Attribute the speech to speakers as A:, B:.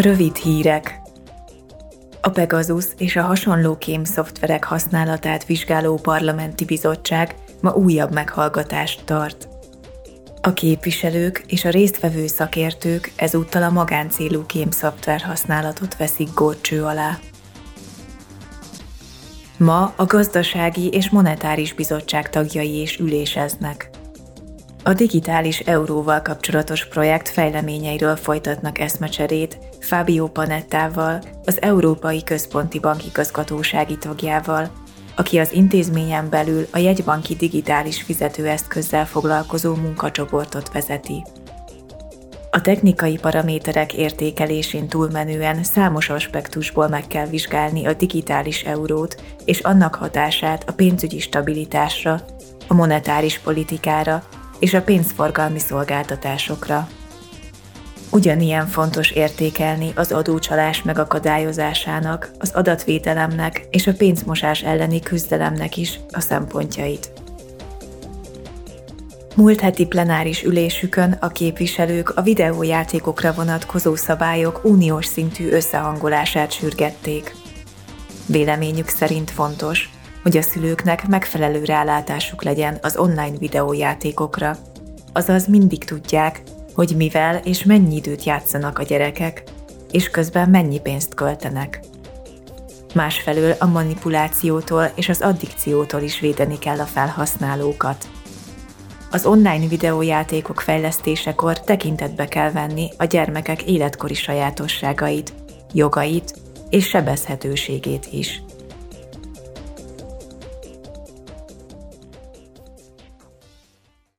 A: Rövid hírek. A Pegasus és a hasonló kém szoftverek használatát vizsgáló parlamenti bizottság ma újabb meghallgatást tart. A képviselők és a résztvevő szakértők ezúttal a magáncélú kém szoftver használatot veszik górcső alá. Ma a Gazdasági és Monetáris Bizottság tagjai is üléseznek. A digitális euróval kapcsolatos projekt fejleményeiről folytatnak eszmecserét Fábio Panettával, az Európai Központi Bank igazgatósági tagjával, aki az intézményen belül a jegybanki digitális fizetőeszközzel foglalkozó munkacsoportot vezeti. A technikai paraméterek értékelésén túlmenően számos aspektusból meg kell vizsgálni a digitális eurót és annak hatását a pénzügyi stabilitásra, a monetáris politikára és a pénzforgalmi szolgáltatásokra. Ugyanilyen fontos értékelni az adócsalás megakadályozásának, az adatvédelemnek és a pénzmosás elleni küzdelemnek is a szempontjait. Múlt heti plenáris ülésükön a képviselők a videójátékokra vonatkozó szabályok uniós szintű összehangolását sürgették. Véleményük szerint fontos, hogy a szülőknek megfelelő rálátásuk legyen az online videójátékokra, azaz mindig tudják, hogy mivel és mennyi időt játszanak a gyerekek, és közben mennyi pénzt költenek. Másfelől a manipulációtól és az addikciótól is védeni kell a felhasználókat. Az online videójátékok fejlesztésekor tekintetbe kell venni a gyermekek életkori sajátosságait, jogait és sebezhetőségét is.